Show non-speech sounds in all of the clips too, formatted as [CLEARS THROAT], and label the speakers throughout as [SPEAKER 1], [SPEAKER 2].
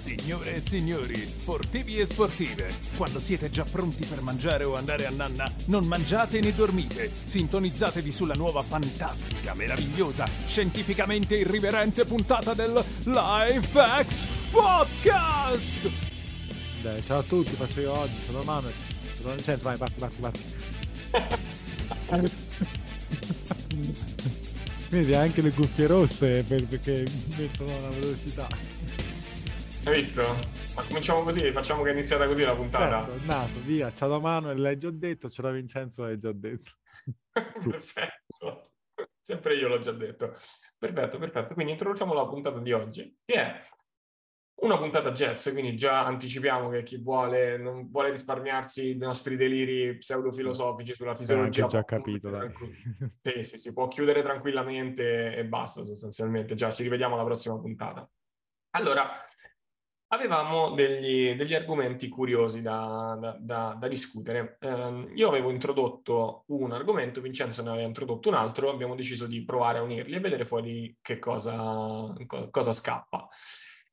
[SPEAKER 1] Signore e signori, sportivi e sportive, quando siete già pronti per mangiare o andare a nanna, non mangiate né dormite. Sintonizzatevi sulla nuova fantastica, meravigliosa, scientificamente irriverente puntata del Lifehacks Podcast!
[SPEAKER 2] Dai, ciao a tutti, faccio io oggi, sono Manuel. Sono in centro, vai, parti, parti, parti. [LAUGHS] Vedi, anche le cuffie rosse penso che mettono la velocità.
[SPEAKER 3] Hai visto? Ma cominciamo così, facciamo che è iniziata così la puntata.
[SPEAKER 2] Certo, è nato, via, ciao da Manuel, l'hai già detto, c'è da Vincenzo, l'hai già detto. [LAUGHS]
[SPEAKER 3] perfetto, sempre io l'ho già detto. Perfetto, perfetto. Quindi introduciamo la puntata di oggi, che è una puntata jazz, quindi già anticipiamo che chi vuole, non vuole risparmiarsi i nostri deliri pseudofilosofici sulla fisiologia.
[SPEAKER 2] Eh, già capito, dai.
[SPEAKER 3] Sì, sì, si può chiudere tranquillamente e basta sostanzialmente. Già, ci rivediamo alla prossima puntata. Allora, avevamo degli, degli argomenti curiosi da, da, da, da discutere. Eh, io avevo introdotto un argomento, Vincenzo ne aveva introdotto un altro, abbiamo deciso di provare a unirli e vedere fuori che cosa, cosa scappa.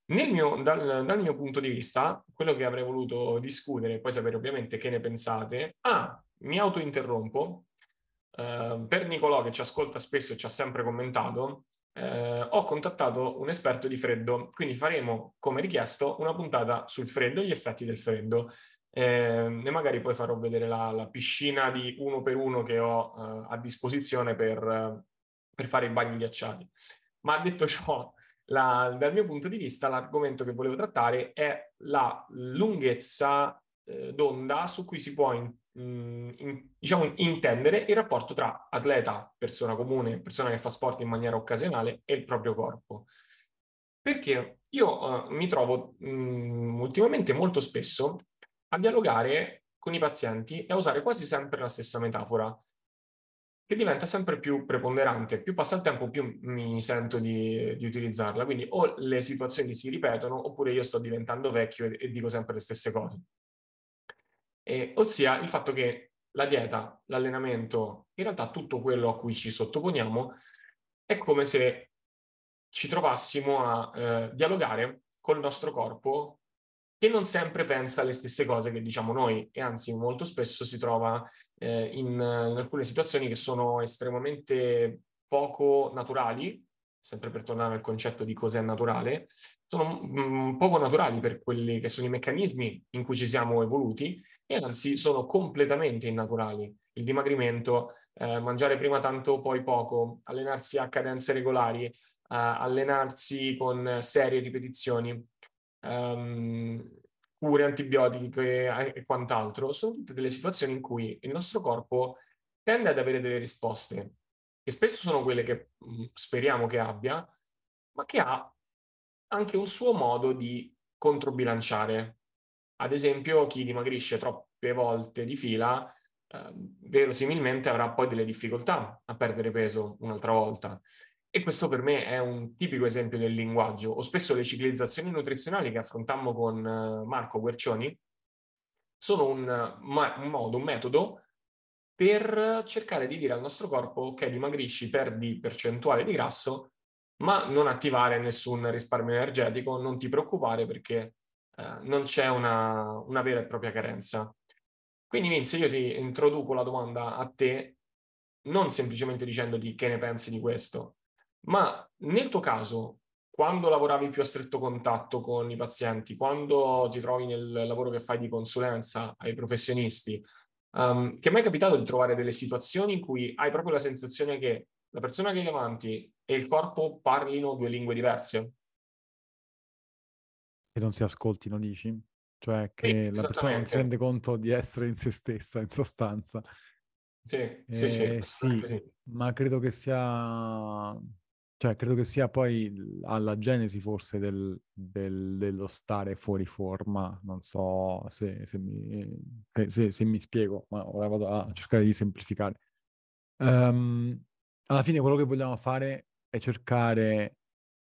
[SPEAKER 3] Mio, dal, dal, mio punto di vista, quello che avrei voluto discutere poi sapere ovviamente che ne pensate. Ah, mi autointerrompo. Uh, per Nicolò che ci ascolta spesso e ci ha sempre commentato, uh, ho contattato un esperto di freddo, quindi faremo, come richiesto, una puntata sul freddo e gli effetti del freddo. Eh, e magari poi farò vedere la, la, piscina di uno per uno che ho uh, a disposizione per, per fare i bagni ghiacciati. Ma detto ciò, la, dal mio punto di vista, l'argomento che volevo trattare è la lunghezza eh, d'onda su cui si può in, in, diciamo, intendere il rapporto tra atleta, persona comune, persona che fa sport in maniera occasionale e il proprio corpo. Perché io uh, mi trovo mh, ultimamente molto spesso a dialogare con i pazienti e a usare quasi sempre la stessa metafora che diventa sempre più preponderante. Più passa il tempo, più mi sento di, di, utilizzarla. Quindi o le situazioni si ripetono, oppure io sto diventando vecchio e, e dico sempre le stesse cose. E, ossia il fatto che la dieta, l'allenamento, in realtà tutto quello a cui ci sottoponiamo, è come se ci trovassimo a eh, dialogare col nostro corpo che non sempre pensa le stesse cose che diciamo noi e anzi molto spesso si trova eh, in, in, alcune situazioni che sono estremamente poco naturali, sempre per tornare al concetto di cos'è naturale, sono poco naturali per quelli che sono i meccanismi in cui ci siamo evoluti e anzi sono completamente innaturali. Il dimagrimento, eh, mangiare prima tanto poi poco, allenarsi a cadenze regolari, eh, allenarsi con serie ripetizioni, um, cure antibiotiche e quant'altro, sono tutte delle situazioni in cui il nostro corpo tende ad avere delle risposte, che spesso sono quelle che speriamo che abbia, ma che ha anche un suo modo di controbilanciare. Ad esempio, chi dimagrisce troppe volte di fila, eh, verosimilmente avrà poi delle difficoltà a perdere peso un'altra volta. E questo per me è un tipico esempio del linguaggio. O spesso le ciclizzazioni nutrizionali che affrontammo con eh, Marco Guercioni sono un, un modo, un metodo per cercare di dire al nostro corpo ok, dimagrisci, perdi percentuale di grasso, ma non attivare nessun risparmio energetico, non ti preoccupare perché eh, non c'è una, una, vera e propria carenza. Quindi Vince, io ti introduco la domanda a te, non semplicemente dicendoti che ne pensi di questo, ma nel tuo caso, quando lavoravi più a stretto contatto con i pazienti, quando ti trovi nel lavoro che fai di consulenza ai professionisti, um, ti è mai capitato di trovare delle situazioni in cui hai proprio la sensazione che la persona che hai davanti e il corpo parlino due lingue diverse?
[SPEAKER 2] Che non si ascoltino, dici? Cioè che sì, la persona non si rende conto di essere in se stessa, in sostanza.
[SPEAKER 3] Sì,
[SPEAKER 2] eh,
[SPEAKER 3] sì, sì,
[SPEAKER 2] sì, ma credo che sia cioè, credo che sia poi alla genesi forse del, del, dello stare fuori forma, non so se, se, mi, se, se, mi, spiego, ma ora vado a cercare di semplificare. Um, alla fine quello che vogliamo fare è cercare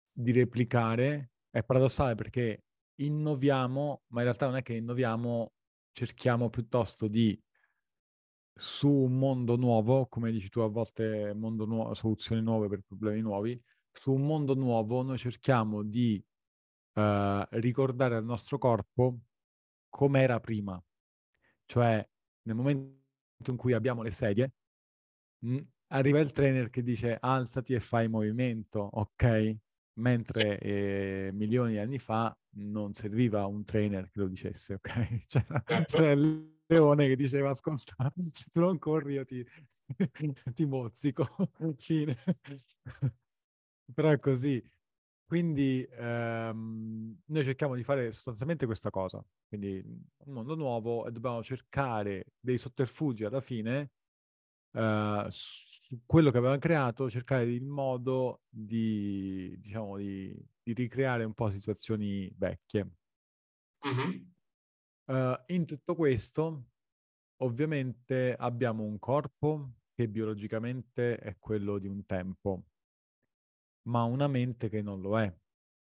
[SPEAKER 2] di replicare, è paradossale perché innoviamo, ma in realtà non è che innoviamo, cerchiamo piuttosto di su un mondo nuovo, come dici tu a volte mondo nuovo, soluzioni nuove per problemi nuovi, su un mondo nuovo noi cerchiamo di uh, ricordare al nostro corpo com'era prima. Cioè, nel momento in cui abbiamo le sedie, mh, arriva il trainer che dice alzati e fai movimento, ok? Mentre eh, milioni di anni fa non serviva un trainer che lo dicesse, ok? [LAUGHS] C'era, certo. Leone che diceva ascolta, se tu non corri io ti, [LAUGHS] ti mozzico. Fine. Però è così. Quindi ehm, noi cerchiamo di fare sostanzialmente questa cosa, quindi un mondo nuovo e dobbiamo cercare dei sotterfugi alla fine eh, su quello che avevamo creato, cercare il modo di, diciamo, di, di ricreare un po' situazioni vecchie. Mm-hmm. Uh, in tutto questo, ovviamente abbiamo un corpo che biologicamente è quello di un tempo ma una mente che non lo è,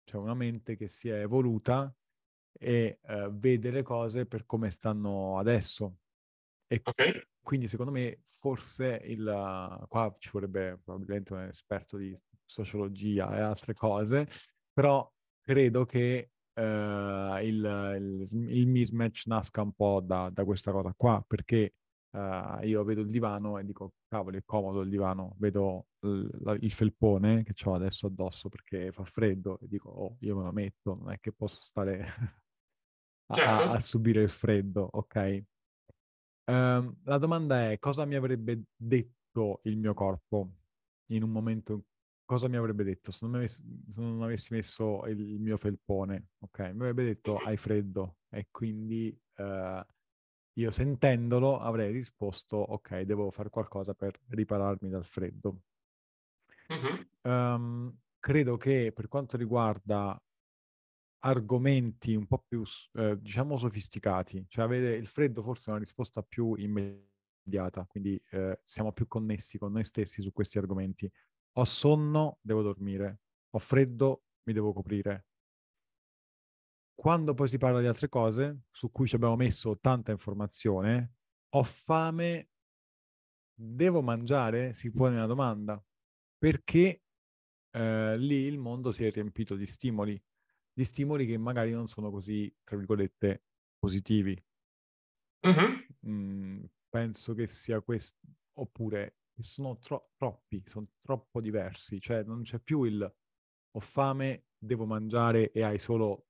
[SPEAKER 2] cioè una mente che si è evoluta e eh, vede le cose per come stanno adesso. E okay. quindi secondo me forse il, qua ci vorrebbe probabilmente un esperto di sociologia e altre cose, però credo che Uh, il, il, il, mismatch nasca un po' da, da, questa cosa qua, perché Uh, io vedo il divano e dico, cavolo, è comodo il divano. Vedo l- la- il felpone che ho adesso addosso perché fa freddo e dico, oh, io me lo metto, non è che posso stare [LAUGHS] a, certo. a, subire il freddo, ok? Um, la domanda è, cosa mi avrebbe detto il mio corpo in un momento, cosa mi avrebbe detto se non, avessi, se non avessi messo il, il, mio felpone, ok? Mi avrebbe detto, hai freddo e quindi... Uh, io sentendolo avrei risposto, ok, devo fare qualcosa per ripararmi dal freddo. Mm-hmm. Um, credo che per quanto riguarda argomenti un po' più, eh, diciamo, sofisticati, cioè avere il freddo forse è una risposta più immediata, quindi eh, siamo più connessi con noi stessi su questi argomenti. Ho sonno, devo dormire. Ho freddo, mi devo coprire. Quando poi si parla di altre cose, su cui ci abbiamo messo tanta informazione, ho fame, devo mangiare? Si pone una domanda. Perché eh, lì il mondo si è riempito di stimoli, di stimoli che magari non sono così, tra virgolette, positivi. Mm-hmm. Mm, penso che sia questo, oppure sono tro- troppi, sono troppo diversi, cioè non c'è più il ho fame, devo mangiare e hai solo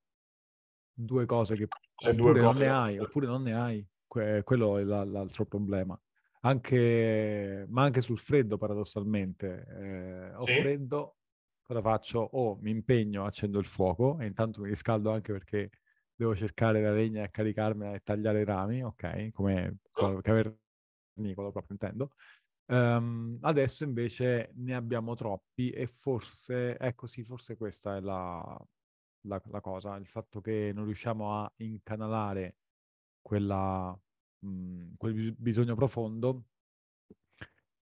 [SPEAKER 2] due cose che [LAUGHS] C'è oppure non ne hai, oppure non ne hai. Que- quello è la- l'altro problema. Anche, ma anche sul freddo, paradossalmente. Eh, ho sì. freddo, cosa faccio? O oh, mi impegno, accendo il fuoco e intanto mi riscaldo anche perché devo cercare la legna e caricarmela e tagliare i rami, ok? Come cavernicolo proprio intendo. Um, adesso invece ne abbiamo troppi e forse, ecco sì, forse questa è la, la, la cosa, il fatto che non riusciamo a incanalare quella, mh, mhmm, quel bisogno profondo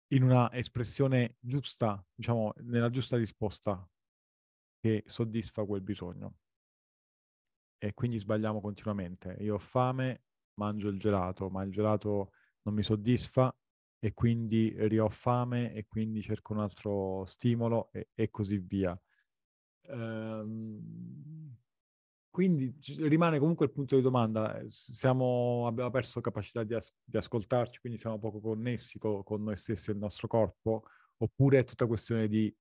[SPEAKER 2] in una espressione giusta, diciamo, nella giusta risposta che soddisfa quel bisogno. E quindi sbagliamo continuamente. Io ho fame, mangio il gelato, ma il gelato non mi soddisfa e quindi riho fame e quindi cerco un altro stimolo e, e così via. Ehm, quindi rimane comunque il punto di domanda, eh, siamo, abbiamo perso capacità di, as- di, ascoltarci, quindi siamo poco connessi co- con noi stessi e il nostro corpo, oppure è tutta questione di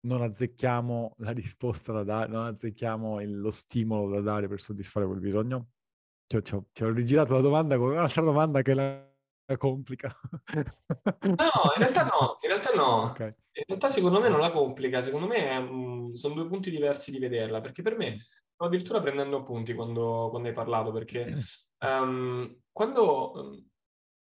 [SPEAKER 2] non azzecchiamo la [LAUGHS] risposta da dare, non azzecchiamo il, lo stimolo da dare per soddisfare quel bisogno? Cioè, ho, ti ho rigirato la domanda con un'altra domanda che la complica.
[SPEAKER 3] No, in realtà no, in realtà no. Okay. In realtà secondo me non la complica, secondo me um, sono due punti diversi di vederla, perché per me, sto addirittura prendendo appunti quando, quando hai parlato, perché um, [CLEARS THROAT] quando... Um,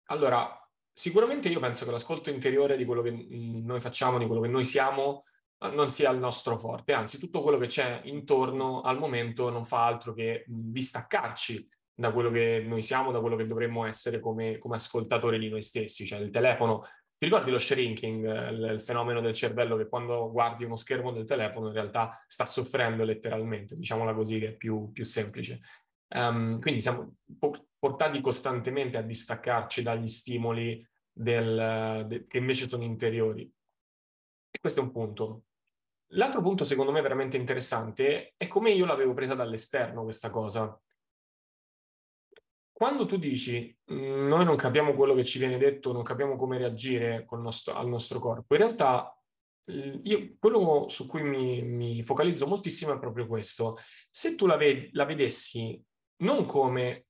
[SPEAKER 3] allora, sicuramente io penso che l'ascolto interiore di quello che noi facciamo, di quello che noi siamo, non sia il nostro forte, anzi tutto quello che c'è intorno al momento non fa altro che distaccarci da quello che noi siamo, da quello che dovremmo essere come, come ascoltatori di noi stessi. Cioè il telefono, ti ricordi lo shrinking, il, il, fenomeno del cervello che quando guardi uno schermo del telefono in realtà sta soffrendo letteralmente, diciamola così che è più, più semplice. Um, quindi siamo portati costantemente a distaccarci dagli stimoli del, de, che invece sono interiori. E questo è un punto. l'altro punto secondo me veramente interessante è come io l'avevo presa dall'esterno questa cosa. Quando tu dici mm, noi non capiamo quello che ci viene detto, non capiamo come reagire nostro, al nostro corpo, in realtà io, quello su cui mi, mi, focalizzo moltissimo è proprio questo. Se tu la, ved- la vedessi non come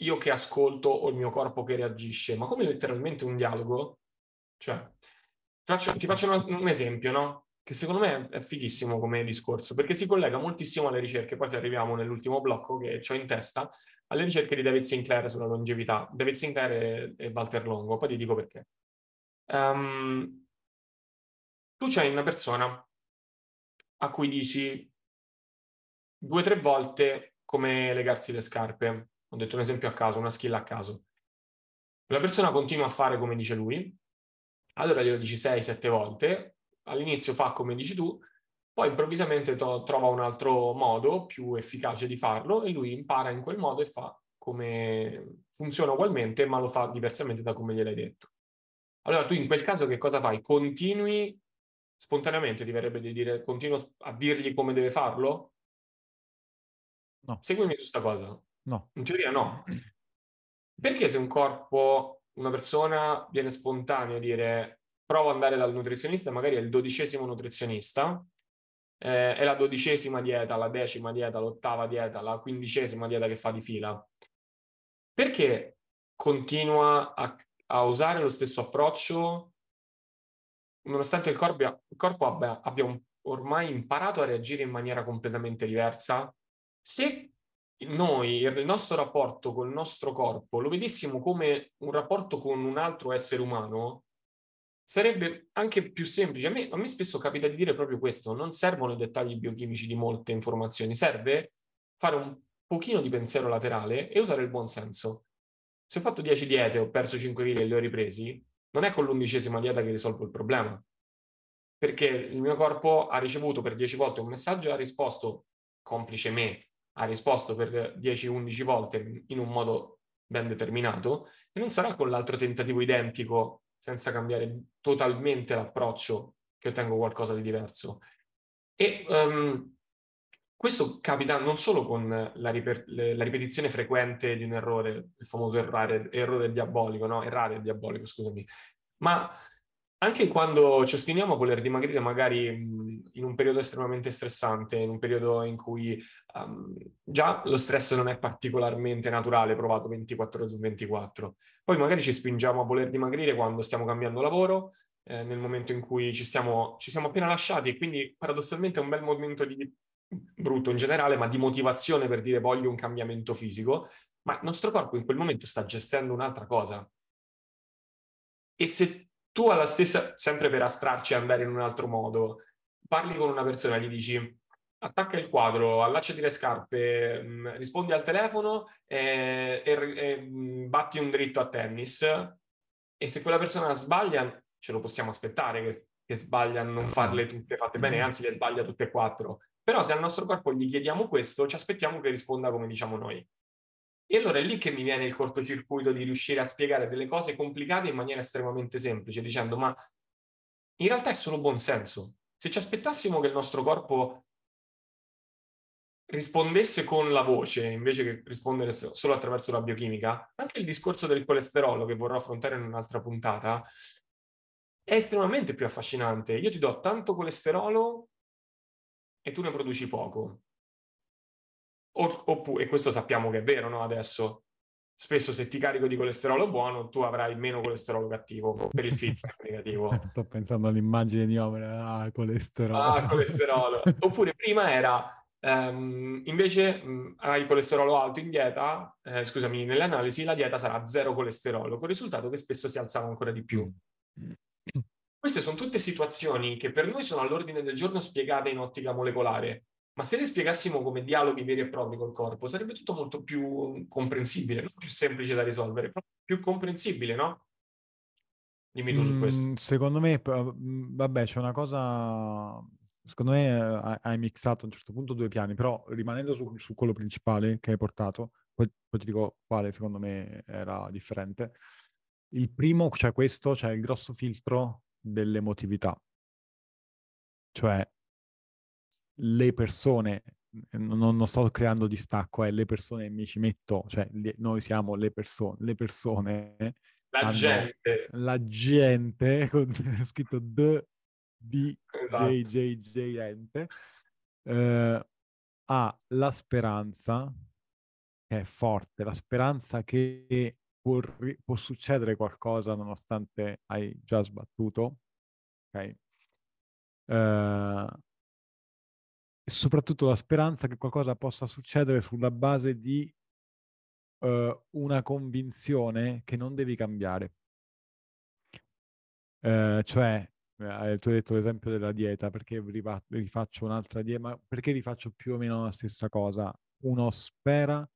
[SPEAKER 3] io che ascolto o il mio corpo che reagisce, ma come letteralmente un dialogo, cioè, faccio, ti faccio un, un, esempio, no? Che secondo me è fighissimo come discorso, perché si collega moltissimo alle ricerche, poi ci arriviamo nell'ultimo blocco che ho in testa, alle ricerche di David Sinclair sulla longevità, David Sinclair e, e Walter Longo, poi ti dico perché. Um, tu c'hai una persona a cui dici due o tre volte come legarsi le scarpe. Ho detto un esempio a caso, una skill a caso. La persona continua a fare come dice lui, allora glielo dici 6-7 volte, all'inizio fa come dici tu, poi improvvisamente to- trova un altro modo più efficace di farlo e lui impara in quel modo e fa come funziona ugualmente, ma lo fa diversamente da come gliel'hai detto. Allora tu in quel caso che cosa fai? Continui spontaneamente, ti verrebbe di dire, continuo a dirgli come deve farlo?
[SPEAKER 2] No.
[SPEAKER 3] Seguimi su questa cosa.
[SPEAKER 2] No.
[SPEAKER 3] In teoria no. [CLEARS THROAT] Perché se un corpo, una persona viene spontanea a dire provo ad andare dal nutrizionista, magari è il dodicesimo nutrizionista, eh, è la dodicesima dieta, la decima dieta, l'ottava dieta, la quindicesima dieta che fa di fila, perché continua a, a usare lo stesso approccio nonostante il corpo, il corpo abbia, abbia un, ormai imparato a reagire in maniera completamente diversa, se noi, il nostro rapporto col nostro corpo, lo vedessimo come un rapporto con un altro essere umano, sarebbe anche più semplice. A me, a me spesso capita di dire proprio questo, non servono i dettagli biochimici di molte informazioni, serve fare un pochino di pensiero laterale e usare il buon senso. Se ho fatto 10 diete, ho perso 5 kg e li ho ripresi, non è con l'undicesima dieta che risolvo il problema. Perché il mio corpo ha ricevuto per 10 volte un messaggio e ha risposto, complice me, ha risposto per 10-11 volte in un modo ben determinato e non sarà con l'altro tentativo identico senza cambiare totalmente l'approccio che ottengo qualcosa di diverso. E um, questo capita non solo con la, riper- la, ripetizione frequente di un errore, il famoso errare, errore diabolico, no? Errare diabolico, scusami, ma anche quando ci ostiniamo a voler dimagrire magari in un periodo estremamente stressante, in un periodo in cui um, già lo stress non è particolarmente naturale, provato 24 ore su 24, poi magari ci spingiamo a voler dimagrire quando stiamo cambiando lavoro, eh, nel momento in cui ci, stiamo, ci siamo appena lasciati e quindi paradossalmente è un bel momento di brutto in generale, ma di motivazione per dire voglio un cambiamento fisico, ma il nostro corpo in quel momento sta gestendo un'altra cosa. E se tu alla stessa, sempre per astrarci e andare in un altro modo, parli con una persona e gli dici attacca il quadro, allacciati le scarpe, mh, mm, rispondi al telefono e, e, e mh, mm, batti un dritto a tennis, e se quella persona sbaglia, ce lo possiamo aspettare che, che sbaglia a non farle tutte fatte bene, anzi le sbaglia tutte e quattro. Però se al nostro corpo gli chiediamo questo, ci aspettiamo che risponda come diciamo noi. E allora è lì che mi viene il cortocircuito di riuscire a spiegare delle cose complicate in maniera estremamente semplice, dicendo ma in realtà è solo buon senso. Se ci aspettassimo che il nostro corpo rispondesse con la voce invece che rispondere solo attraverso la biochimica, anche il discorso del colesterolo che vorrò affrontare in un'altra puntata è estremamente più affascinante. Io ti do tanto colesterolo e tu ne produci poco. Oppure, e questo sappiamo che è vero, no? Adesso, spesso se ti carico di colesterolo buono, tu avrai meno colesterolo cattivo per il feedback [LAUGHS] negativo.
[SPEAKER 2] Sto pensando all'immagine di opera, ah, colesterolo.
[SPEAKER 3] Ah, colesterolo. [LAUGHS] Oppure prima era, um, invece mh, hai colesterolo alto in dieta, eh, scusami, nell'analisi la dieta sarà zero colesterolo, con il risultato che spesso si alzava ancora di più. Mm. Queste sono tutte situazioni che per noi sono all'ordine del giorno spiegate in ottica molecolare, ma se le spiegassimo come dialoghi veri e propri col corpo, sarebbe tutto molto più comprensibile, non più semplice da risolvere, però più comprensibile, no? Dimmi tu su questo.
[SPEAKER 2] Mm, secondo me, mm, vabbè, c'è una cosa... Secondo me eh, hai mixato a un certo punto due piani, però rimanendo su, su quello principale che hai portato, poi, poi, ti dico quale secondo me era differente. Il primo, cioè questo, cioè il grosso filtro dell'emotività. cioè le persone, non, non sto creando distacco, è eh, le persone mi ci metto, cioè le, noi siamo le persone, le persone.
[SPEAKER 3] La hanno, gente.
[SPEAKER 2] La gente, [LAUGHS] con scritto D, D, esatto. J, J, J, ente, eh, ha la speranza, che è forte, la speranza che può, può succedere qualcosa nonostante hai già sbattuto, ok? Uh, e soprattutto la speranza che qualcosa possa succedere sulla base di uh, una convinzione che non devi cambiare. Uh, cioè, eh, tu hai detto l'esempio della dieta, perché rifaccio un'altra dieta, ma perché rifaccio più o meno la stessa cosa? Uno spera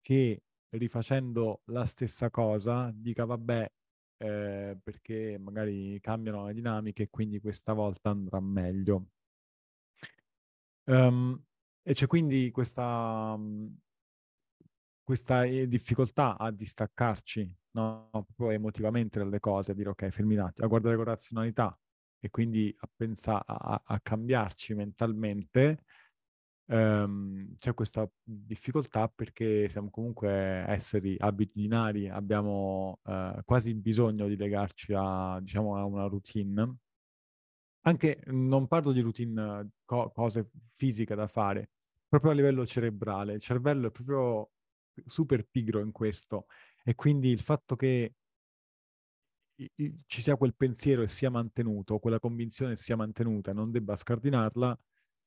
[SPEAKER 2] che rifacendo la stessa cosa dica vabbè, eh, perché magari cambiano le dinamiche e quindi questa volta andrà meglio. Um, e c'è quindi questa, um, questa eh, difficoltà a distaccarci no? proprio emotivamente dalle cose, a dire ok, fermi un attimo, a guardare con razionalità e quindi a pensare a, a cambiarci mentalmente. Um, c'è questa difficoltà perché siamo comunque esseri abitudinari, abbiamo uh, quasi bisogno di legarci a, diciamo, a una routine anche non parlo di routine, co- cose fisiche da fare, proprio a livello cerebrale. Il cervello è proprio super pigro in questo e quindi il fatto che ci sia quel pensiero e sia mantenuto, quella convinzione sia mantenuta e non debba scardinarla,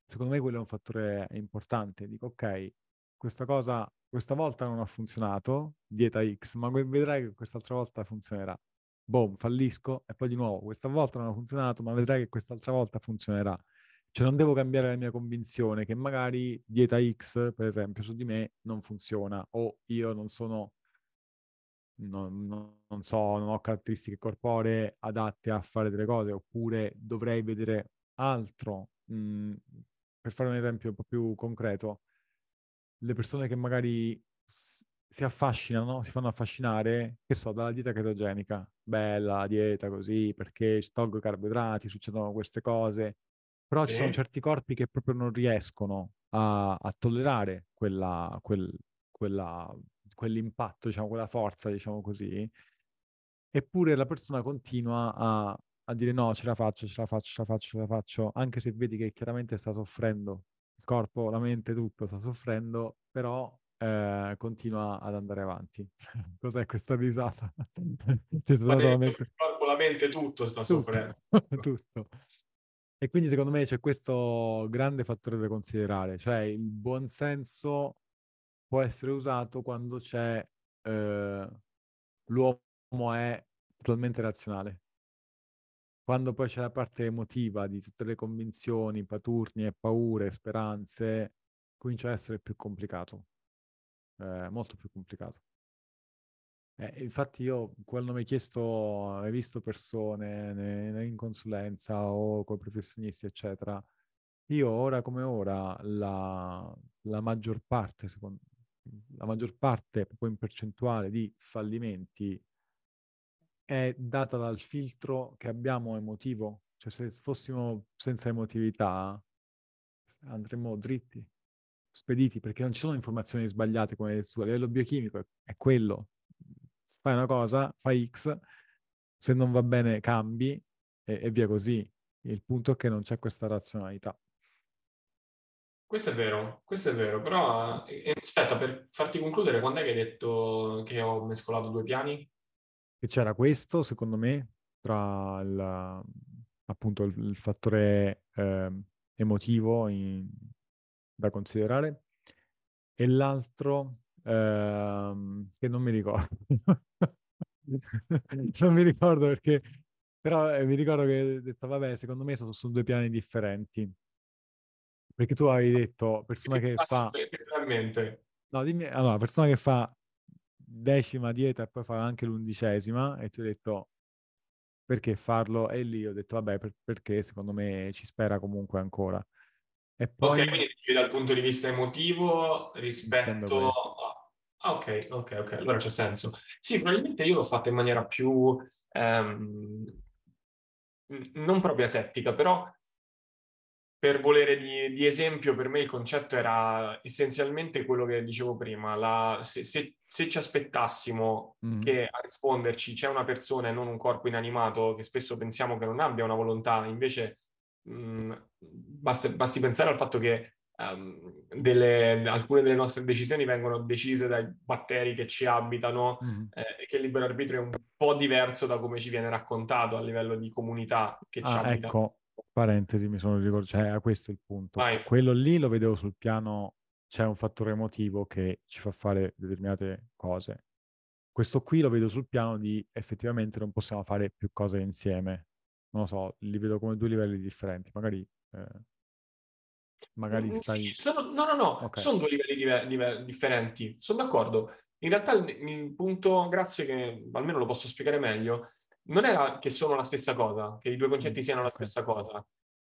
[SPEAKER 2] secondo me quello è un fattore importante. Dico, ok, questa cosa questa volta non ha funzionato, dieta X, ma vedrai che quest'altra volta funzionerà boom, fallisco e poi di nuovo, questa volta non ha funzionato, ma vedrai che quest'altra volta funzionerà. Cioè non devo cambiare la mia convinzione che magari dieta X, per esempio, su di me non funziona o io non sono, non, non, so, non ho caratteristiche corporee adatte a fare delle cose oppure dovrei vedere altro. Mm, per fare un esempio un po' più concreto, le persone che magari si affascinano, si fanno affascinare, che so, dalla dieta chetogenica. Bella dieta così, perché tolgo i carboidrati, succedono queste cose. Però sì. ci sono certi corpi che proprio non riescono a, a tollerare quella, quel, quella, quell'impatto, diciamo, quella forza, diciamo così. Eppure la persona continua a, a dire no, ce la faccio, ce la faccio, ce la faccio, ce la faccio, anche se vedi che chiaramente sta soffrendo. Il corpo, la mente, tutto sta soffrendo, però eh, continua ad andare avanti. [LAUGHS] Cos'è questa risata? [LAUGHS]
[SPEAKER 3] Totalmente... Il corpo, la mente, tutto sta tutto, soffrendo. [LAUGHS]
[SPEAKER 2] tutto. E quindi secondo me c'è questo grande fattore da considerare, cioè il buonsenso può essere usato quando c'è eh, l'uomo è totalmente razionale. Quando poi c'è la parte emotiva di tutte le convinzioni, paturnie, paure, speranze, comincia a essere più complicato eh, molto più complicato. Eh, infatti io quando mi hai chiesto, hai visto persone in consulenza o con professionisti, eccetera, io ora come ora la, la maggior parte, secondo, la maggior parte proprio in percentuale di fallimenti è data dal filtro che abbiamo emotivo. Cioè se fossimo senza emotività andremmo dritti spediti perché non ci sono informazioni sbagliate come hai detto tu, a livello biochimico è quello. Fai una cosa, fai X, se non va bene cambi e, e via così. Il punto è che non c'è questa razionalità.
[SPEAKER 3] Questo è vero, questo è vero, però eh, aspetta, per farti concludere, quando è che hai detto che ho mescolato due piani?
[SPEAKER 2] Che c'era questo, secondo me, tra il, appunto il, il fattore eh, emotivo in, da considerare e l'altro ehm, che non mi ricordo. [LAUGHS] non mi ricordo perché, però eh, mi ricordo che hai detto, vabbè, secondo me sono su due piani differenti. Perché tu avevi detto, persona che fa... No, dimmi, allora, persona che fa decima dieta e poi fa anche l'undicesima e ti ho detto perché farlo? E lì ho detto vabbè per, perché secondo me ci spera comunque ancora.
[SPEAKER 3] E poi... Ok, quindi dal punto di vista emotivo rispetto Ah, ok, ok, ok, allora c'è senso. Sì, probabilmente io l'ho fatta in maniera più, ehm, non proprio asettica, però per volere di, di, esempio, per me il concetto era essenzialmente quello che dicevo prima. La, se, se, se, ci aspettassimo mm. che a risponderci c'è una persona e non un corpo inanimato, che spesso pensiamo che non abbia una volontà, invece mh, mm, basti, basti, pensare al fatto che um, delle, alcune delle nostre decisioni vengono decise dai batteri che ci abitano mm. eh, che il libero arbitrio è un po' diverso da come ci viene raccontato a livello di comunità che ci
[SPEAKER 2] ah,
[SPEAKER 3] abitano.
[SPEAKER 2] Ecco Parentesi, mi sono ricordato, cioè a questo è il punto. Vai. Quello lì lo vedevo sul piano, c'è un fattore emotivo che ci fa fare determinate cose. Questo qui lo vedo sul piano di effettivamente non possiamo fare più cose insieme. Non lo so, li vedo come due livelli differenti. Magari, eh, magari mm, stai...
[SPEAKER 3] No, no, no, no. Okay. sono due livelli diver- diver- differenti. Sono d'accordo. In realtà il, il punto, grazie che almeno lo posso spiegare meglio, non era che sono la stessa cosa, che i due concetti mm, siano la stessa cosa,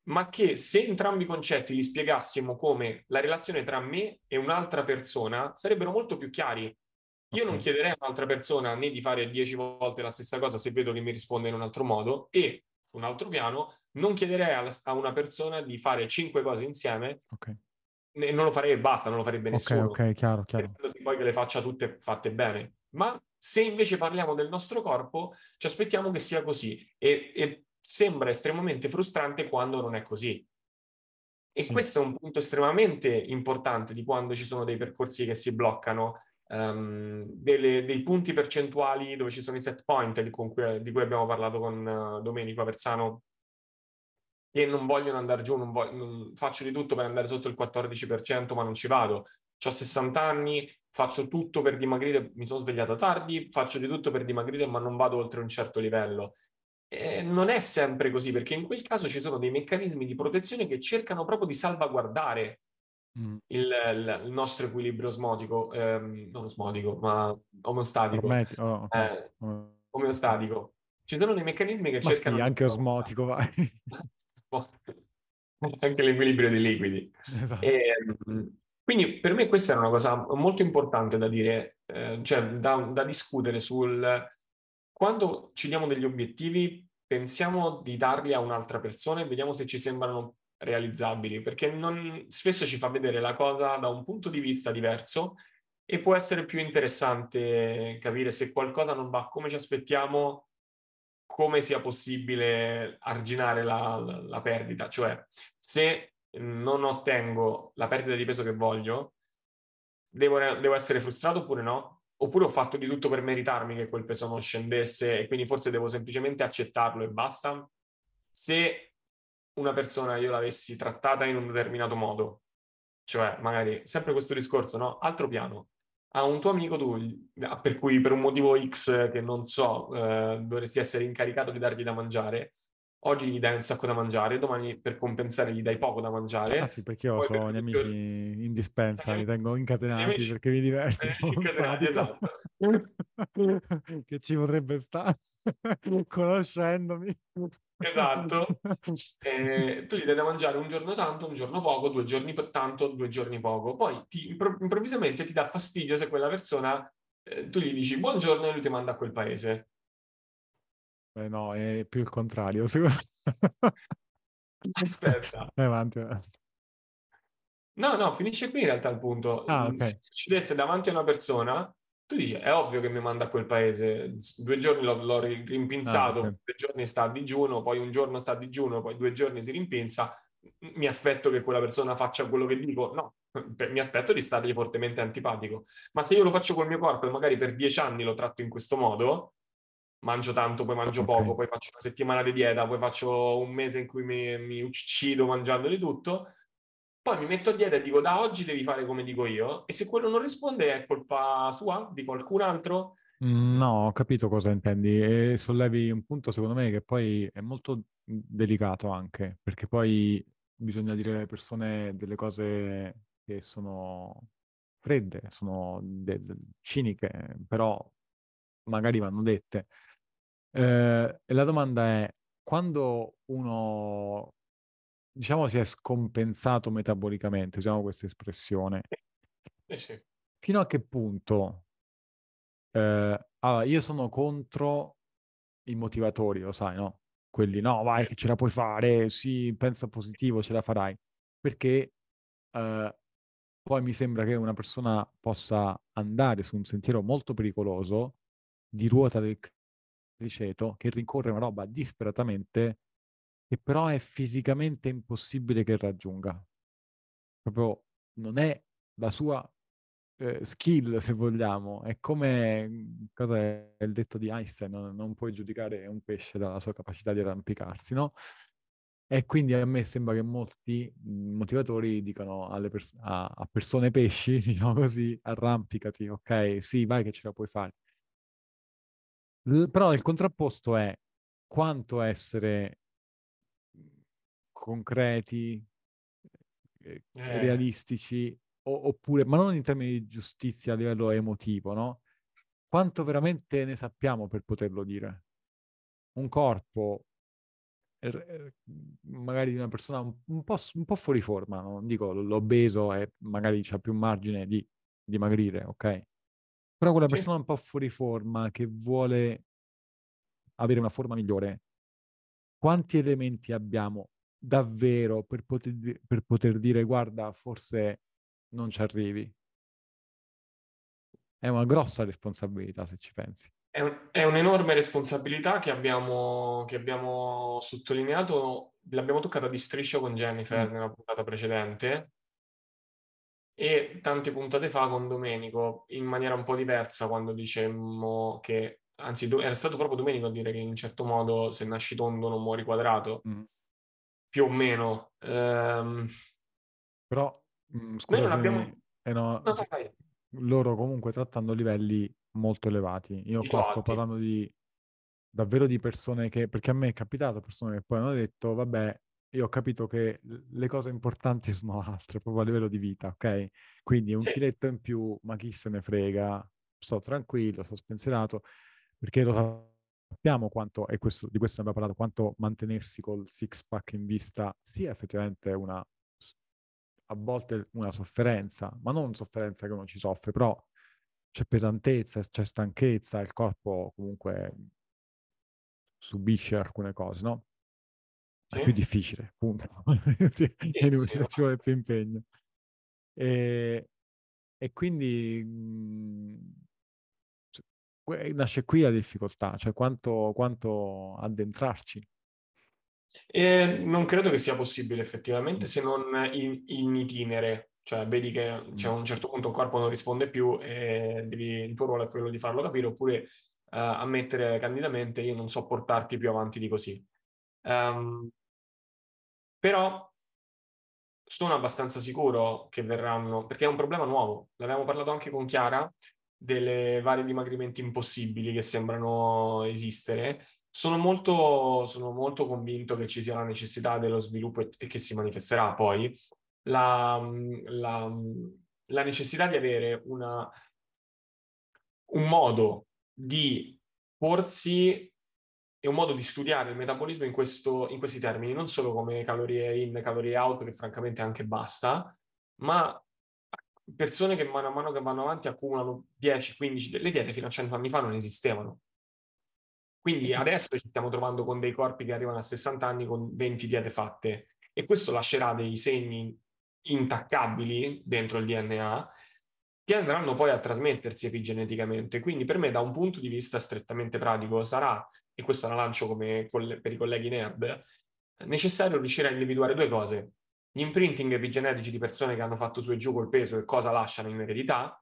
[SPEAKER 3] ma che se entrambi i concetti li spiegassimo come la relazione tra me e un'altra persona, sarebbero molto più chiari. Io okay. non chiederei a un'altra persona né di fare dieci volte la stessa cosa se vedo che mi risponde in un altro modo e, un altro piano, non chiederei a, a una persona di fare cinque cose insieme okay. e non lo farei e basta, non lo farebbe nessuno.
[SPEAKER 2] Ok, ok, chiaro, chiaro.
[SPEAKER 3] Poi che le faccia tutte fatte bene. Ma se invece parliamo del nostro corpo, ci aspettiamo che sia così e, e sembra estremamente frustrante quando non è così. E sì. questo è un punto estremamente importante di quando ci sono dei percorsi che si bloccano, um, delle, dei punti percentuali dove ci sono i set point di cui, di cui abbiamo parlato con uh, Domenico Aversano, che non vogliono andare giù, non voglio, non, faccio di tutto per andare sotto il 14%, ma non ci vado. Ho 60 anni, faccio tutto per dimagrire, mi sono svegliato tardi, faccio di tutto per dimagrire, ma non vado oltre un certo livello. Eh, non è sempre così, perché in quel caso ci sono dei meccanismi di protezione che cercano proprio di salvaguardare mm. il, il, nostro equilibrio osmotico, ehm, non osmotico, ma omostatico. Ormeti, oh, eh, omeostatico. Ci sono dei meccanismi che
[SPEAKER 2] ma
[SPEAKER 3] cercano...
[SPEAKER 2] Sì, anche osmotico, [LAUGHS] vai.
[SPEAKER 3] anche l'equilibrio dei liquidi. Esatto. E, ehm, quindi per me questa è una cosa molto importante da dire, eh, cioè da, da, discutere sul quando ci diamo degli obiettivi, pensiamo di darli a un'altra persona e vediamo se ci sembrano realizzabili, perché non, spesso ci fa vedere la cosa da un punto di vista diverso e può essere più interessante capire se qualcosa non va come ci aspettiamo, come sia possibile arginare la, la, la perdita, cioè se non ottengo la perdita di peso che voglio, devo, devo essere frustrato oppure no? Oppure ho fatto di tutto per meritarmi che quel peso non scendesse e quindi forse devo semplicemente accettarlo e basta? Se una persona io l'avessi trattata in un determinato modo, cioè magari sempre questo discorso, no? Altro piano. A un tuo amico tu, per cui per un motivo X che non so, eh, dovresti essere incaricato di dargli da mangiare, oggi gli dai un sacco da mangiare, domani per compensare gli dai poco da mangiare.
[SPEAKER 2] Ah sì, perché io ho gli amici in dispensa, li tengo incatenati amici... perché mi diverto. [LAUGHS] Incatenati, esatto. [LAUGHS] che ci potrebbe stare, [LAUGHS] conoscendomi.
[SPEAKER 3] Esatto. [LAUGHS] Eh, tu gli dai da mangiare un giorno tanto, un giorno poco, due giorni tanto, due giorni poco. Poi ti, improvvisamente ti dà fastidio se quella persona, eh, tu gli dici buongiorno e lui ti manda a quel paese.
[SPEAKER 2] Eh no, è più il contrario, secondo
[SPEAKER 3] Aspetta.
[SPEAKER 2] Vai avanti.
[SPEAKER 3] No, no, finisce qui in realtà il punto.
[SPEAKER 2] Ah, okay.
[SPEAKER 3] Se uccidete davanti a una persona, tu dici, è ovvio che mi manda a quel paese. Due giorni l'ho, l'ho rimpinzato, ah, okay. due giorni sta a digiuno, poi un giorno sta a digiuno, poi due giorni si rimpinza. Mi aspetto che quella persona faccia quello che dico? No, [LAUGHS] mi aspetto di stargli fortemente antipatico. Ma se io lo faccio col mio corpo e magari per dieci anni lo tratto in questo modo, mangio tanto, poi mangio okay. poco, poi faccio una settimana di dieta, poi faccio un mese in cui mi, mi uccido mangiando di tutto, poi mi metto a dieta e dico da oggi devi fare come dico io e se quello non risponde è colpa sua, di qualcun altro?
[SPEAKER 2] Mm, no, ho capito cosa intendi e sollevi un punto secondo me che poi è molto delicato anche, perché poi bisogna dire alle persone delle cose che sono fredde, sono de- ciniche, però magari vanno dette. Eh, e la domanda è, quando uno, diciamo, si è scompensato metabolicamente, usiamo questa espressione,
[SPEAKER 3] eh sì.
[SPEAKER 2] fino a che punto? Eh, allora, io sono contro i motivatori, lo sai, no? quelli no, vai che ce la puoi fare, sì, pensa positivo, ce la farai, perché eh, poi mi sembra che una persona possa andare su un sentiero molto pericoloso di ruota del criceto che rincorre una roba disperatamente che però è fisicamente impossibile che raggiunga. Proprio non è la sua eh, skill, se vogliamo. È come, mhmm, cosa è il detto di Einstein, non, non puoi giudicare un pesce dalla sua capacità di arrampicarsi, no? E quindi a me sembra che molti mhmm, motivatori dicano pers- a, a, persone pesci, [LAUGHS] diciamo così, arrampicati, ok, sì, vai che ce la puoi fare. L- però il contrapposto è quanto essere concreti, eh, eh. realistici, o- oppure, ma non in termini di giustizia a livello emotivo, no? Quanto veramente ne sappiamo per poterlo dire? Un corpo magari di una persona un, un, po', un po', fuori forma, non dico l'obeso e magari c'ha più margine di dimagrire, ok? Però quella sì. persona un po' fuori forma che vuole avere una forma migliore, quanti elementi abbiamo davvero per poter, per poter dire guarda, forse non ci arrivi? È una grossa responsabilità se ci pensi.
[SPEAKER 3] È, un, è un'enorme responsabilità che abbiamo, che abbiamo, sottolineato, l'abbiamo toccata di striscia con Jennifer mm. nella puntata precedente e tante puntate fa con Domenico in maniera un po' diversa quando dicemmo che, anzi era stato proprio Domenico a dire che in un certo modo se nasci tondo non muori quadrato, mm. Più o meno. Um,
[SPEAKER 2] Però, mh, scusami, noi non abbiamo... Eh no, no, loro comunque trattando livelli molto elevati. Io qua sto parlando di davvero di persone che, perché a me è capitato persone che poi hanno detto, vabbè, io ho capito che le cose importanti [LAUGHS] sono altre, proprio a livello di vita, ok? Quindi un sì. chiletto in più, ma chi se ne frega, sto tranquillo, sto spensierato, perché lo sappiamo quanto, e questo, di questo ne abbiamo parlato, quanto mantenersi col six pack in vista sia effettivamente una, a volte una sofferenza, ma non sofferenza che uno ci soffre, però c'è pesantezza, c'è stanchezza, il corpo comunque subisce alcune cose, no? È più difficile, punto. [LAUGHS] ci vuole più impegno. E, e quindi mh, mhmm, nasce qui la difficoltà, cioè quanto, quanto addentrarci.
[SPEAKER 3] E non credo che sia possibile effettivamente se non in, in itinere, cioè vedi che c'è a un certo punto un corpo non risponde più e devi, il tuo ruolo è quello di farlo capire oppure uh, ammettere candidamente io non so portarti più avanti di così. Um, però sono abbastanza sicuro che verranno, perché è un problema nuovo, l'avevamo parlato anche con Chiara, delle varie dimagrimenti impossibili che sembrano esistere. Sono molto, sono molto convinto che ci sia la necessità dello sviluppo e, e che si manifesterà poi la, la, la necessità di avere una, un modo di porsi e un modo di studiare il metabolismo in, questo, in questi termini, non solo come calorie in, calorie out, che francamente anche basta, ma persone che mano a mano che vanno avanti accumulano 10, 15, le diete fino a 100 anni fa non esistevano. Quindi adesso ci stiamo trovando con dei corpi che arrivano a 60 anni con 20 diete fatte e questo lascerà dei segni intaccabili dentro il DNA che andranno poi a trasmettersi epigeneticamente. Quindi per me da un punto di vista strettamente pratico sarà, e questo la lancio come per i colleghi nerd, necessario riuscire a individuare due cose. Gli imprinting epigenetici di persone che hanno fatto su e giù col peso e cosa lasciano in eredità,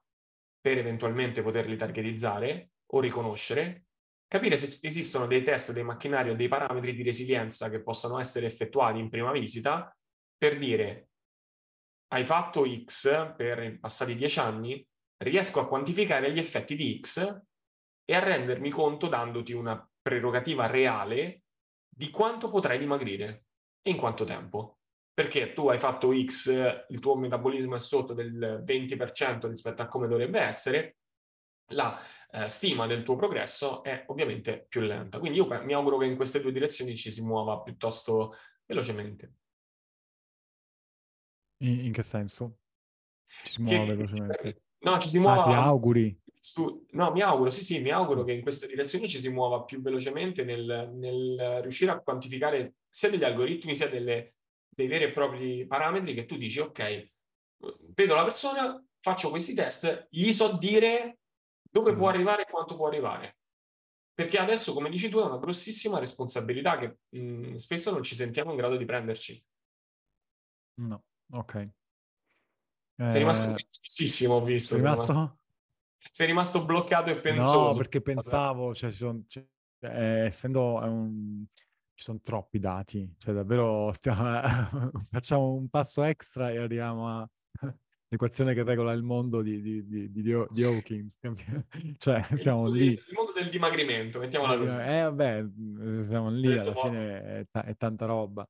[SPEAKER 3] per eventualmente poterli targetizzare o riconoscere, capire se esistono dei test, dei macchinari o dei parametri di resilienza che possano essere effettuati in prima visita per dire hai fatto X per i passati dieci anni, riesco a quantificare gli effetti di X e a rendermi conto dandoti una prerogativa reale di quanto potrai dimagrire e in quanto tempo. Perché tu hai fatto X, il tuo metabolismo è sotto del 20% rispetto a come dovrebbe essere, la eh, stima del tuo progresso è ovviamente più lenta. Quindi io mi auguro che in queste due direzioni ci si muova piuttosto velocemente.
[SPEAKER 2] In, in che senso? Ci si muove che, velocemente?
[SPEAKER 3] No, ci si muove.
[SPEAKER 2] Ah, ti auguri?
[SPEAKER 3] stu- no, mi auguro, sì, sì, mi auguro che in questa direzione ci si muova più velocemente nel, nel riuscire a quantificare sia degli algoritmi sia delle, dei veri e propri parametri che tu dici, ok, vedo la persona, faccio questi test, gli so dire dove può arrivare e quanto può arrivare. Perché adesso, come dici tu, è una grossissima responsabilità che mh, spesso non ci sentiamo in grado di prenderci.
[SPEAKER 2] No, ok.
[SPEAKER 3] Eh, sei rimasto spessissimo, ho visto.
[SPEAKER 2] Sei rimasto? Sei rimasto, [LAUGHS]
[SPEAKER 3] sei rimasto bloccato e pensoso.
[SPEAKER 2] No, perché pensavo, cioè, son, cioè, eh, essendo un, ci sono troppi dati, cioè davvero stiamo, [LAUGHS] facciamo un passo extra e arriviamo a [LAUGHS] l'equazione che regola il mondo di, di, di, di, di Hawkins. [LAUGHS] cioè, siamo
[SPEAKER 3] il
[SPEAKER 2] lì.
[SPEAKER 3] Il mondo del dimagrimento, mettiamola così.
[SPEAKER 2] Eh, vabbè, siamo lì, alla fine è, t- è tanta roba.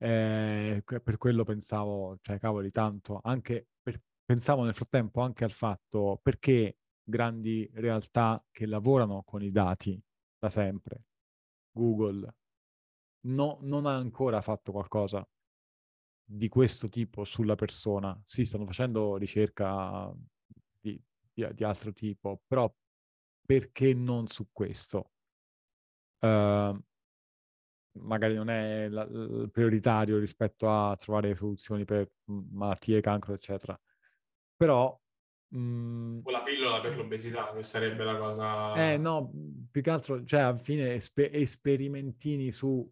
[SPEAKER 2] Eh, per quello pensavo, cioè, cavoli, tanto. Anche per, pensavo nel frattempo anche al fatto perché grandi realtà che lavorano con i dati da sempre, Google, no, non ha ancora fatto qualcosa di questo tipo sulla persona. Sì, stanno facendo ricerca di, di, di altro tipo, però perché non su questo? Uh, magari non è la, la, prioritario rispetto a trovare soluzioni per malattie, cancro, eccetera. Però...
[SPEAKER 3] Mh, mm, o la pillola per l'obesità, che sarebbe la cosa...
[SPEAKER 2] Eh no, più che altro, cioè alla fine esper- esperimentini su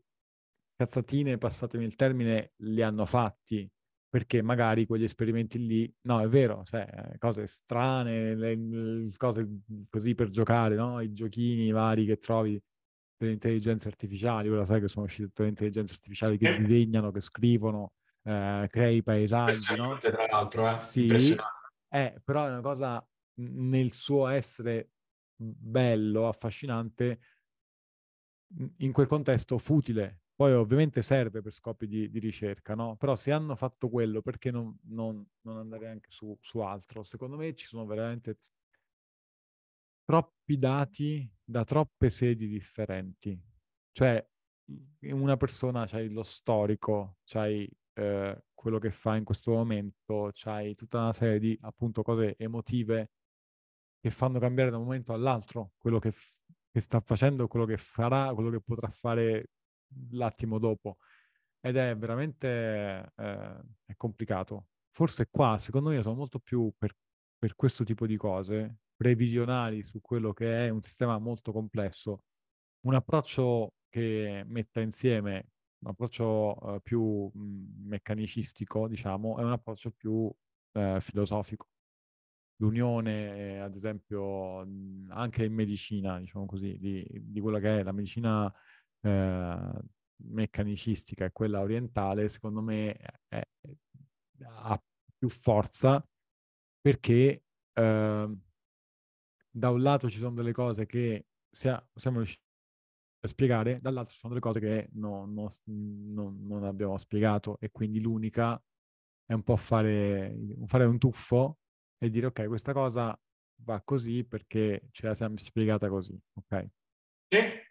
[SPEAKER 2] cazzatine, passatemi il termine, li hanno fatti perché magari quegli esperimenti lì, no, è vero, cioè, cose strane, le, le cose così per giocare, no? I giochini vari che trovi per intelligenze artificiali, ora sai che sono uscite tutte le intelligenze artificiali che disegnano, che scrivono, eh, crei paesaggi, no?
[SPEAKER 3] Tra l'altro, eh?
[SPEAKER 2] Sì, eh, però è una cosa nel suo essere bello, affascinante, in quel contesto futile, poi ovviamente serve per scopi di, di ricerca, no? Però se hanno fatto quello, perché non, non, non andare anche su, su, altro? Secondo me ci sono veramente troppi dati da troppe sedi differenti. Cioè, una persona c'hai lo storico, c'hai eh, quello che fa in questo momento, c'hai tutta una serie di appunto cose emotive che fanno cambiare da un momento all'altro quello che, f- che sta facendo, quello che farà, quello che potrà fare l'attimo dopo. Ed è veramente eh, è complicato. Forse qua, secondo me, sono molto più per, per questo tipo di cose, previsionali su quello che è un sistema molto complesso, un approccio che metta insieme un approccio uh, più mh, meccanicistico, diciamo, è un approccio più uh, filosofico. L'unione, ad esempio, anche in medicina, diciamo così, di, di quella che è la medicina eh, meccanicistica e quella orientale, secondo me è, ha più forza perché eh, da un lato ci sono delle cose che sia, siamo riusciti a spiegare, dall'altro ci sono delle cose che no, no, non, non abbiamo spiegato e quindi l'unica è un po' fare, fare un tuffo e dire ok, questa cosa va così perché ce la siamo spiegata così, ok?
[SPEAKER 3] Sì.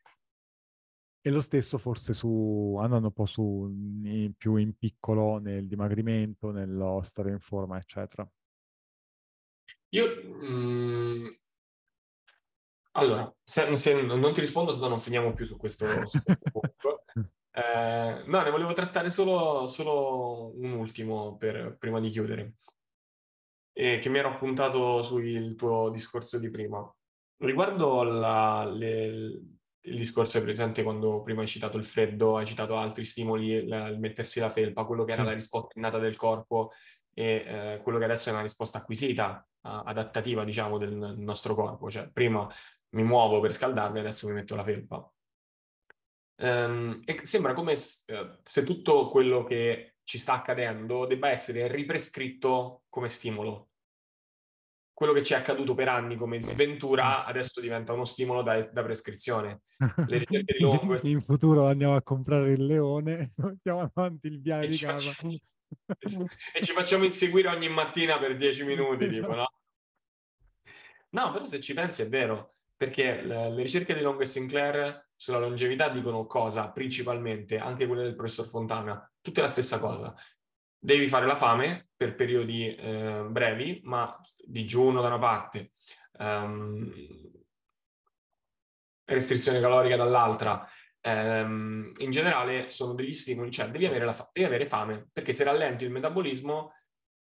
[SPEAKER 2] E lo stesso forse su, andando un po' su in, più in piccolo nel dimagrimento, nello stare in forma, eccetera.
[SPEAKER 3] Io, mh, mm, allora, se, se, non ti rispondo, se no non finiamo più su questo, su questo punto. [LAUGHS] Eh, no, ne volevo trattare solo, solo un ultimo per, prima di chiudere, e che mi ero appuntato sul tuo discorso di prima. Riguardo la, le, il discorso è presente quando prima hai citato il freddo, hai citato altri stimoli, il, il mettersi la felpa, quello che era la risposta innata del corpo e eh, quello che adesso è una risposta acquisita, uh, adattativa, diciamo, del, nostro corpo. Cioè, prima mi muovo per scaldarmi, adesso mi metto la felpa. Um, e sembra come se, se tutto quello che ci sta accadendo debba essere riprescritto come stimolo quello che ci è accaduto per anni come sventura adesso diventa uno stimolo da, da prescrizione. [LAUGHS]
[SPEAKER 2] Le ricerche di Longo... In futuro andiamo a comprare il leone, [LAUGHS] mettiamo avanti il viale di casa.
[SPEAKER 3] Facciamo... e ci facciamo inseguire ogni mattina per dieci minuti, esatto. [LAUGHS] tipo, no? No, però se ci pensi è vero, perché le, le ricerche di Longo e Sinclair sulla longevità dicono cosa? Principalmente, anche quelle del professor Fontana, tutte la stessa cosa devi fare la fame per periodi eh, brevi, ma digiuno da una parte, um, restrizione calorica dall'altra, um, in generale sono degli stimoli, cioè devi avere, fa- devi avere fame, perché se rallenti il metabolismo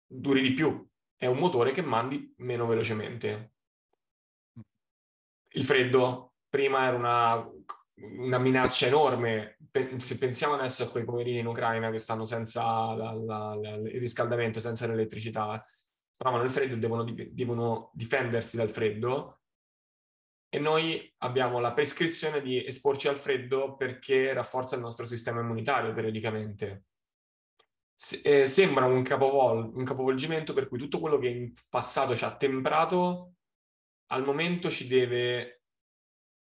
[SPEAKER 3] duri di più, è un motore che mandi meno velocemente. Il freddo prima era una, una minaccia enorme, se pensiamo adesso a quei poverini in Ucraina che stanno senza la, la, la, il riscaldamento, senza l'elettricità, trovano il freddo e devono, devono difendersi dal freddo, e noi abbiamo la prescrizione di esporci al freddo perché rafforza il nostro sistema immunitario periodicamente. S- eh, sembra un, capovol- un, capovolgimento per cui tutto quello che in passato ci ha temprato al momento ci deve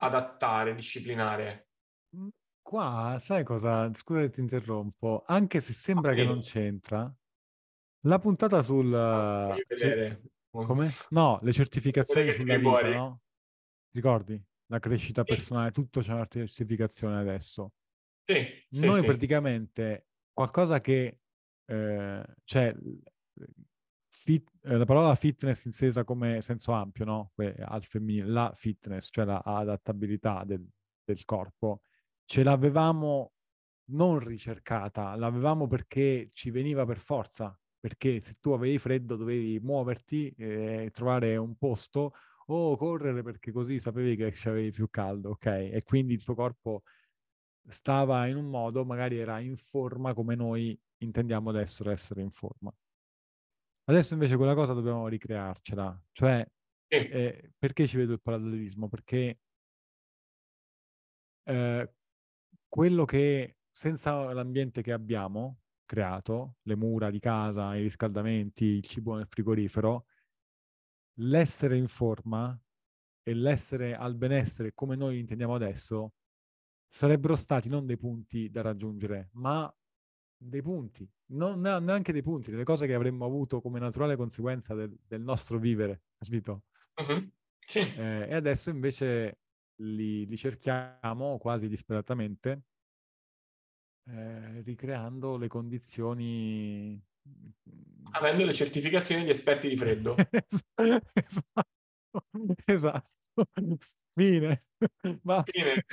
[SPEAKER 3] adattare, disciplinare.
[SPEAKER 2] Mm, qua, sai cosa? Scusa se ti interrompo, anche se sembra okay. che non c'entra, la puntata sul...
[SPEAKER 3] No,
[SPEAKER 2] cioè, [LAUGHS] come? No, le certificazioni sulla vita, no? Ricordi? La crescita personale, tutto c'è una certificazione adesso.
[SPEAKER 3] Sì, sì,
[SPEAKER 2] Noi
[SPEAKER 3] sì.
[SPEAKER 2] praticamente qualcosa che eh, cioè fit, eh, la parola fitness intesa come senso ampio, no? Al femminile, la fitness, cioè la adattabilità del, del corpo, ce l'avevamo non ricercata, l'avevamo perché ci veniva per forza, perché se tu avevi freddo dovevi muoverti, e trovare un posto o correre perché così sapevi che avevi più caldo, ok? E quindi il tuo corpo stava in un modo, magari era in forma come noi intendiamo adesso essere in forma. Adesso invece quella cosa dobbiamo ricrearcela, cioè eh, perché ci vedo il parallelismo? Perché eh, quello che senza l'ambiente che abbiamo creato, le mura di casa, i riscaldamenti, il cibo nel frigorifero, l'essere in forma e l'essere al benessere come noi intendiamo adesso sarebbero stati non dei punti da raggiungere, ma dei punti, non, neanche dei punti, delle cose che avremmo avuto come naturale conseguenza del, del nostro vivere, capito?
[SPEAKER 3] Uh-huh. Sì.
[SPEAKER 2] Eh, e adesso invece li, li cerchiamo quasi disperatamente, eh, ricreando le condizioni
[SPEAKER 3] avendo le certificazioni di esperti di freddo. [LAUGHS]
[SPEAKER 2] esatto. [LAUGHS] esatto. Fine.
[SPEAKER 3] Fine.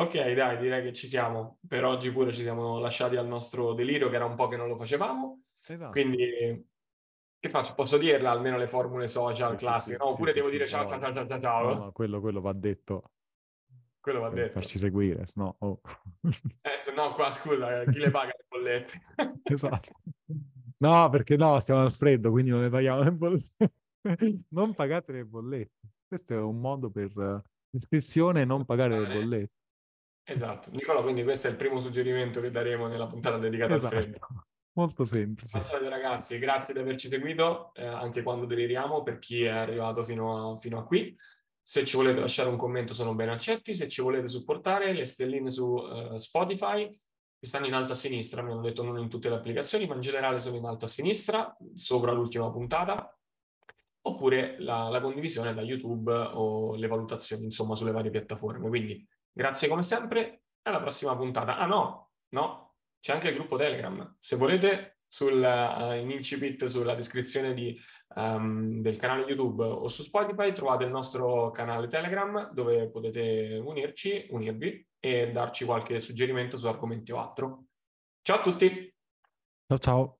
[SPEAKER 3] Ok, dai, direi che ci siamo. Per oggi pure ci siamo lasciati al nostro delirio, che era un po' che non lo facevamo. Esatto. Quindi, che faccio? Posso dirla almeno le formule social sì, classiche, sì, no? Oppure sì, devo dire ciao, ciao, ciao, ciao, ciao, ciao.
[SPEAKER 2] No, no, quello, quello va detto.
[SPEAKER 3] Quello va detto.
[SPEAKER 2] farci seguire, no. Oh.
[SPEAKER 3] eh, se no, qua scusa, chi le paga le bollette? [LAUGHS]
[SPEAKER 2] esatto. No, perché no, stiamo al freddo, quindi non le paghiamo le bollette. non pagate le bollette. Questo è un modo per uh, iscrizione e non pagare le bollette.
[SPEAKER 3] Esatto. Nicola, quindi questo è il primo suggerimento che daremo nella puntata dedicata esatto. al freddo. [LAUGHS]
[SPEAKER 2] Molto semplice.
[SPEAKER 3] Ciao ragazzi, grazie di averci seguito, eh, anche quando deliriamo, per chi è arrivato fino a, fino a qui. Se ci volete lasciare un commento sono ben accetti, se ci volete supportare le stelline su uh, Spotify che stanno in alto a sinistra, mi hanno detto non in tutte le applicazioni, ma in generale sono in alto a sinistra, sopra l'ultima puntata, oppure la, la condivisione da YouTube o le valutazioni, insomma, sulle varie piattaforme. Quindi grazie come sempre, alla prossima puntata. Ah no, no, c'è anche il gruppo Telegram. Se volete sul, uh, in incipit sulla descrizione di, um, del canale YouTube o su Spotify trovate il nostro canale Telegram dove potete unirci, unirvi e darci qualche suggerimento su argomenti o altro. Ciao a tutti!
[SPEAKER 2] Ciao ciao!